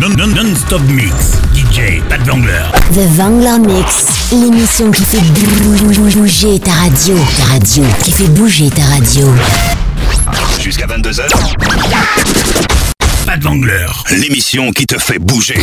Non-stop mix. DJ Pat Vangler. The Vangler Mix. L'émission qui fait bouger ta radio. Ta radio. Qui fait bouger ta radio. Jusqu'à 22h. Pat Vangler. L'émission qui te fait bouger.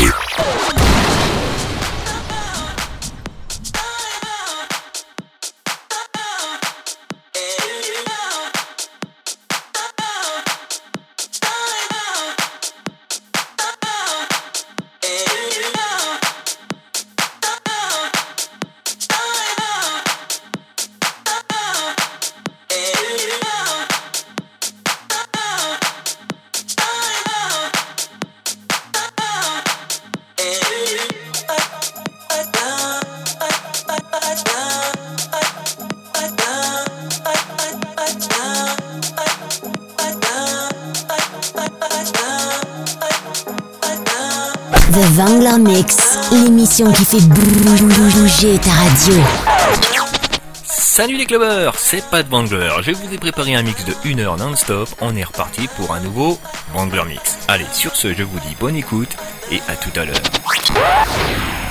Salut les clubbers, c'est Pat Bangler. Je vous ai préparé un mix de 1 heure non-stop. On est reparti pour un nouveau Bangler Mix. Allez, sur ce, je vous dis bonne écoute et à tout à l'heure.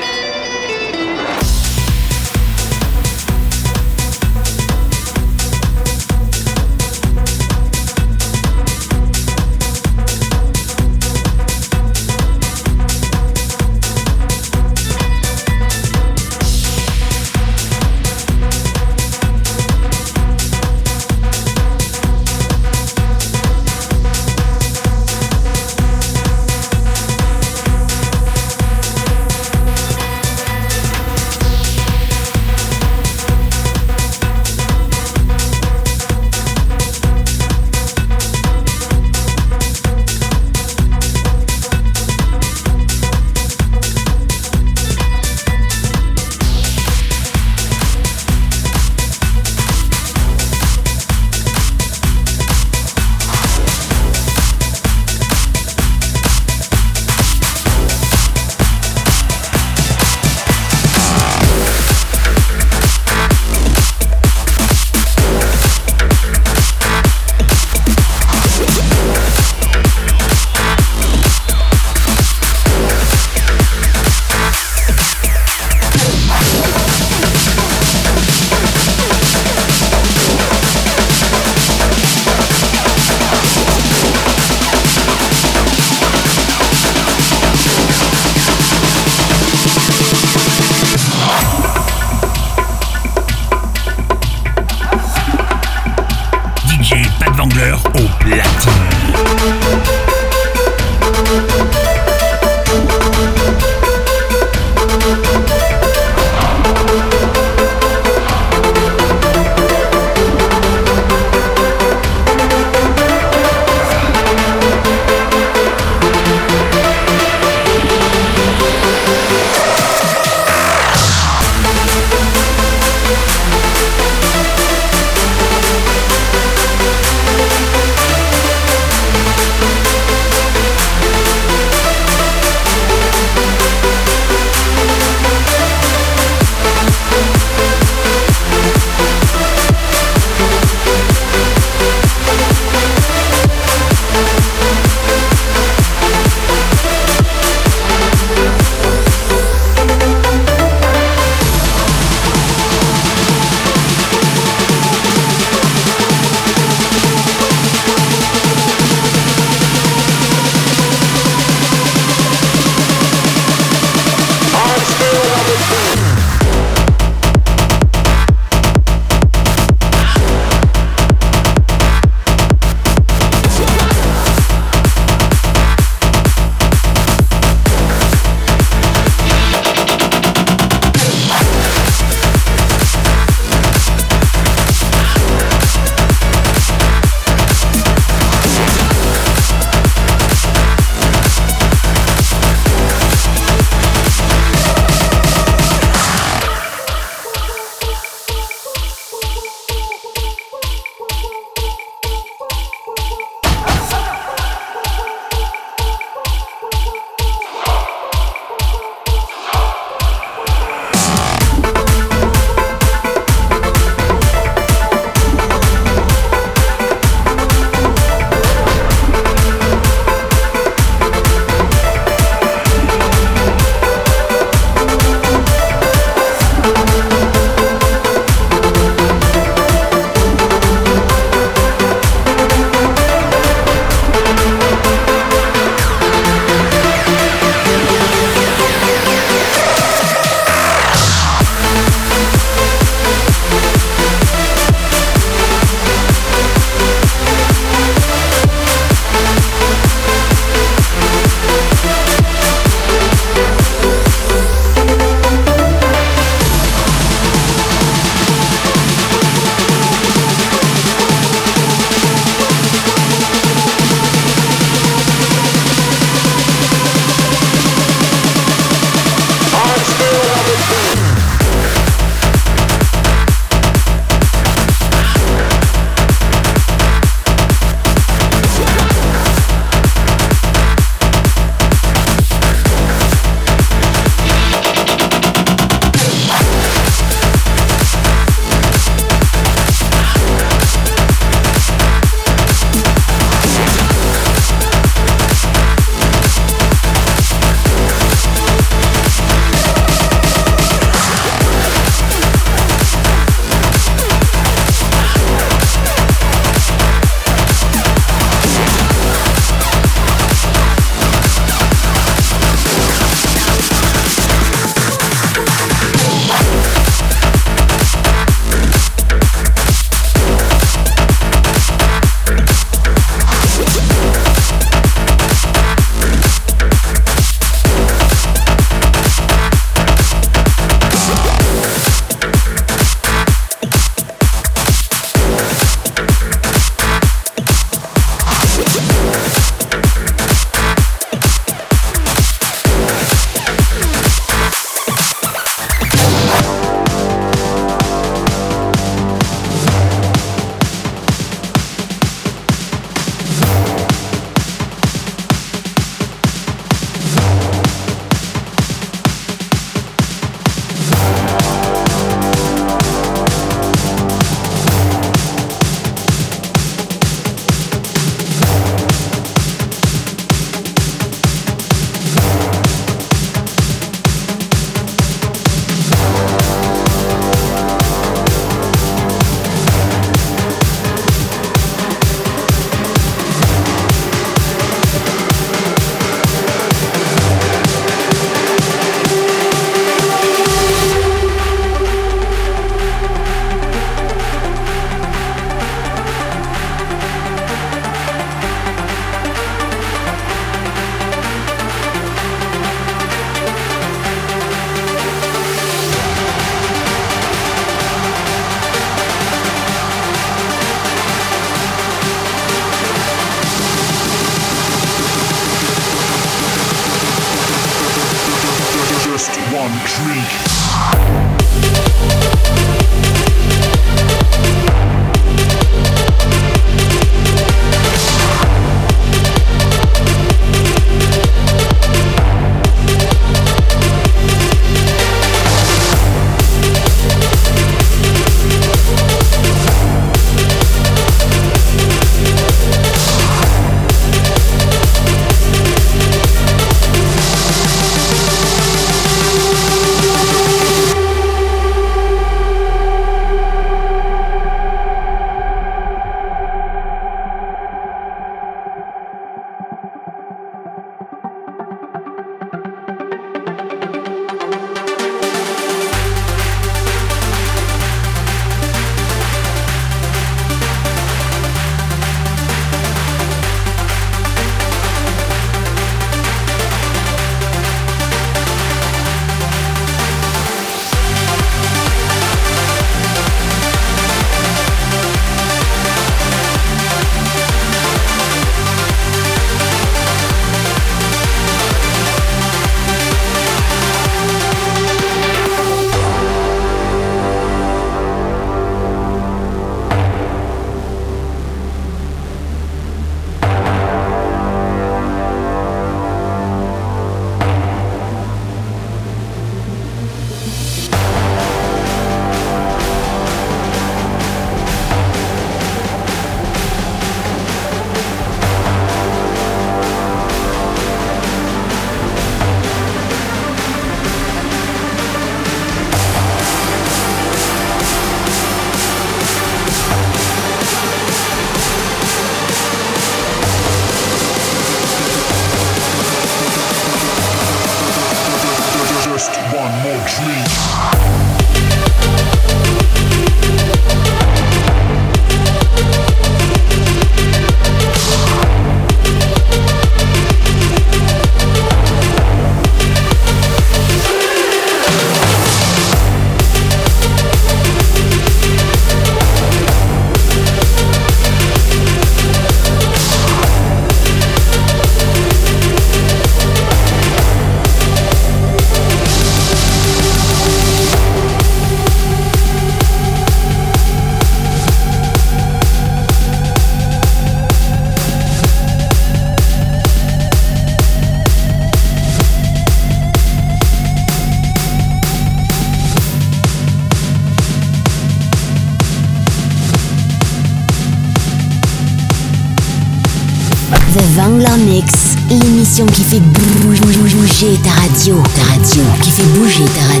Radio, qui fait bouger ta radio.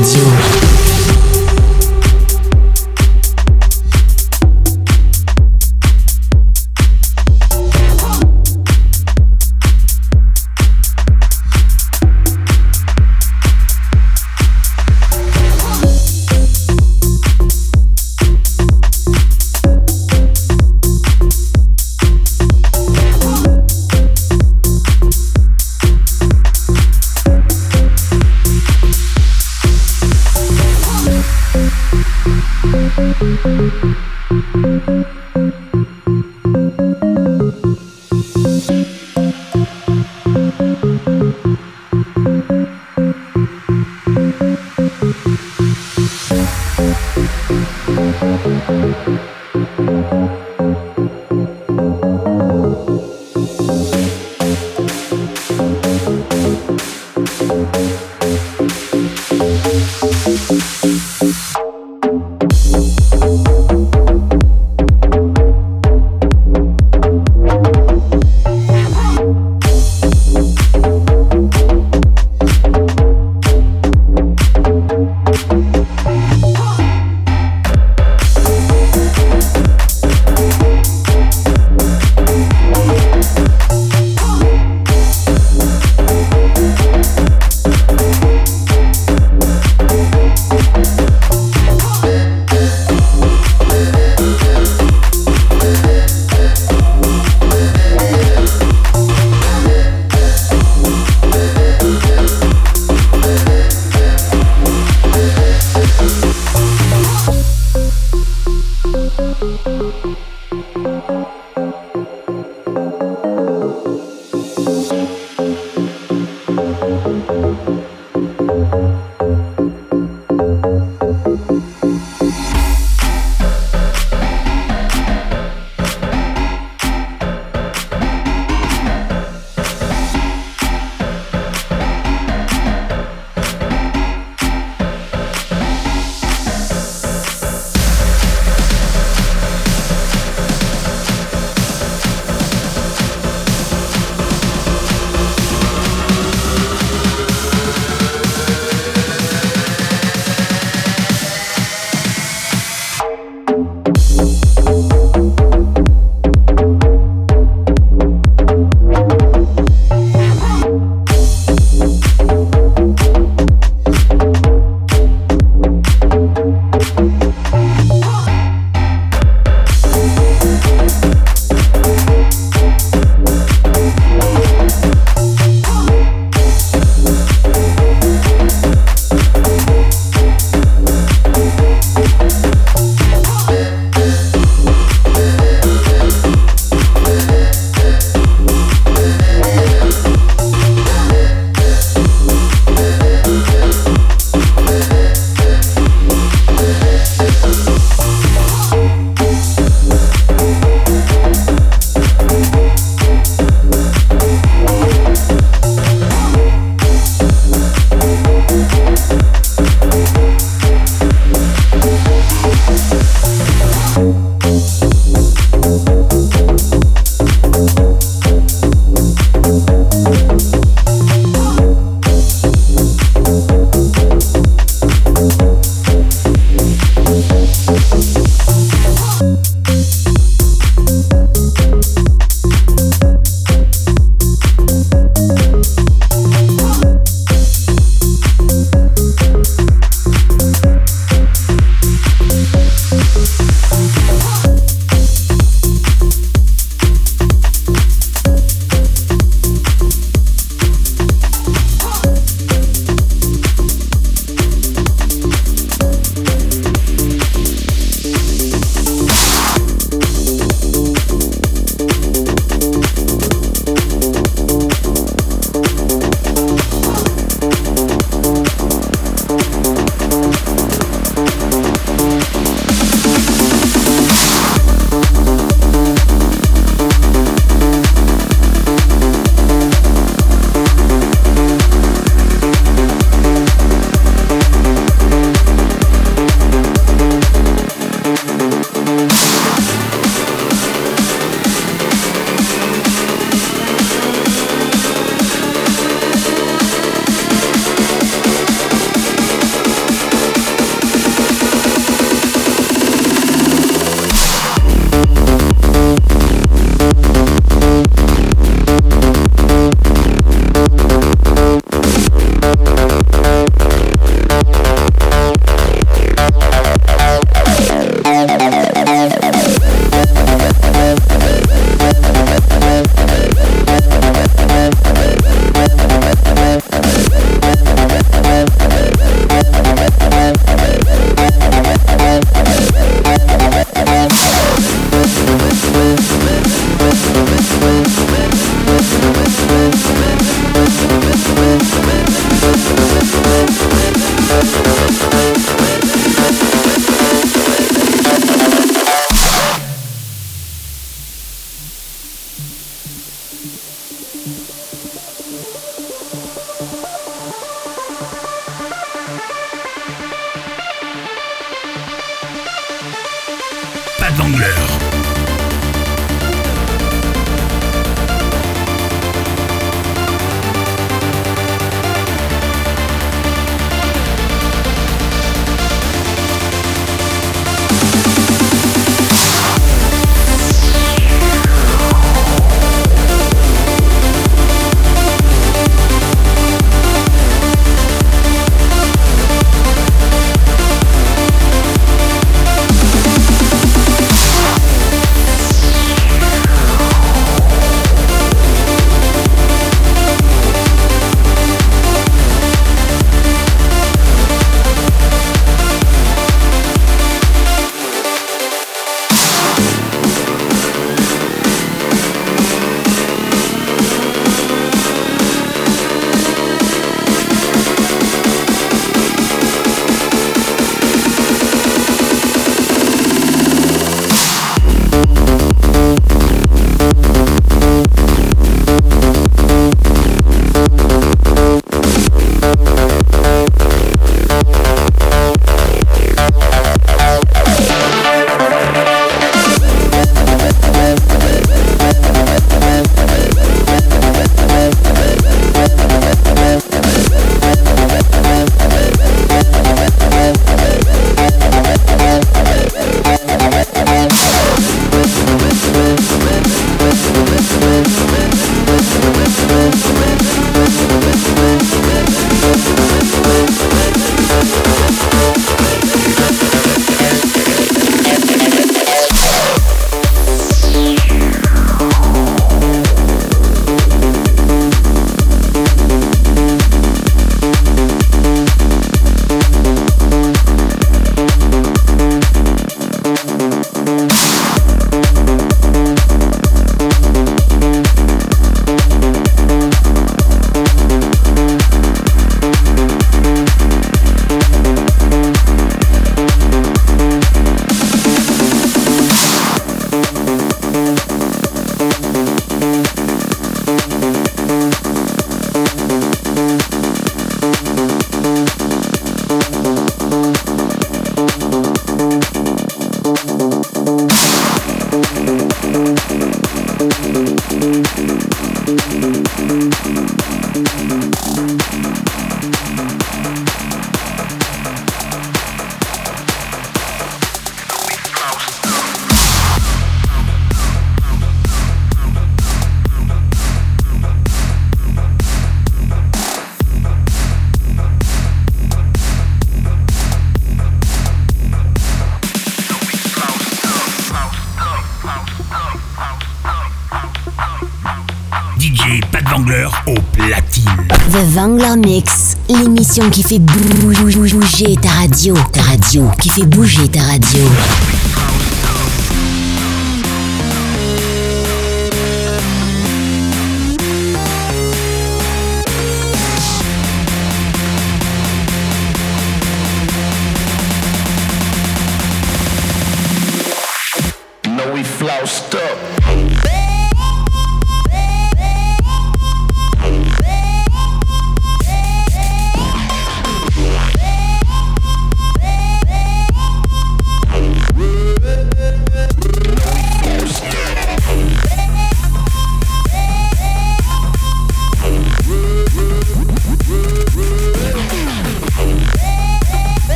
L'émission qui fait bouger ta radio, ta radio, qui fait bouger ta radio.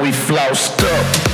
we floused up.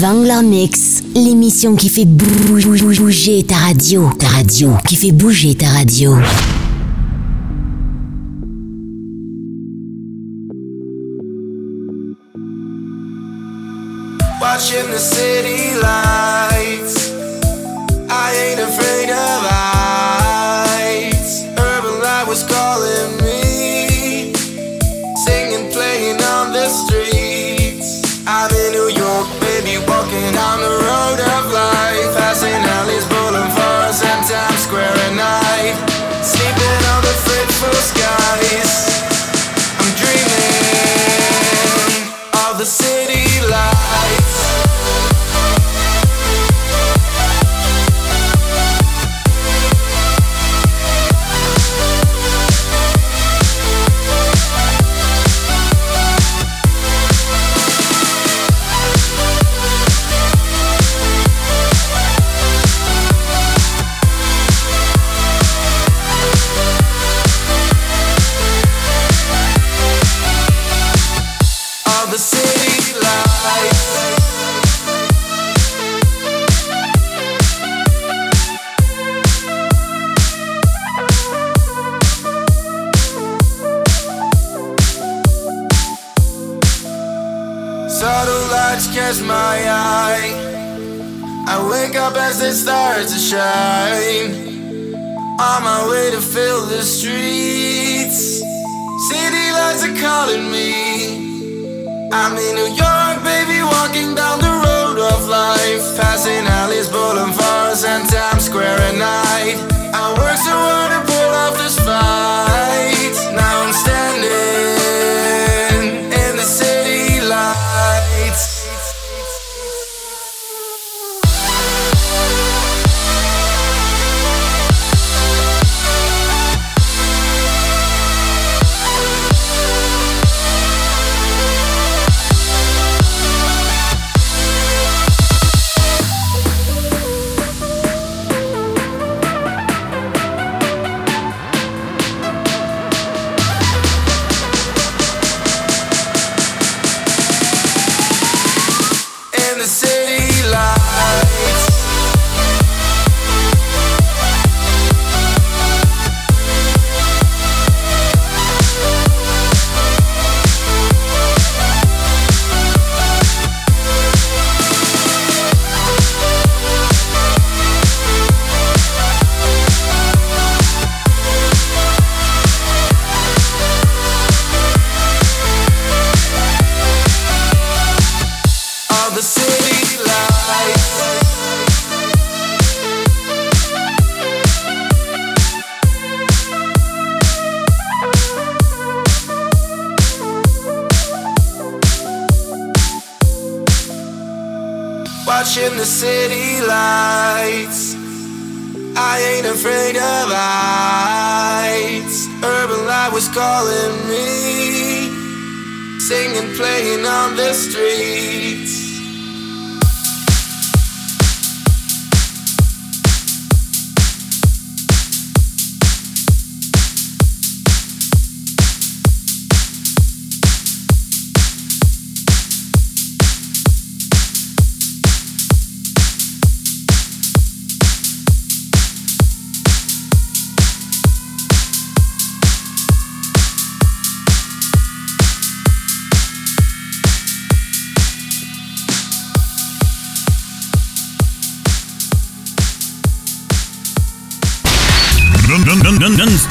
Vangler Mix, l'émission qui fait bouger ta radio, ta radio, qui fait bouger ta radio. Watching the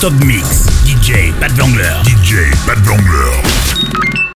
of me.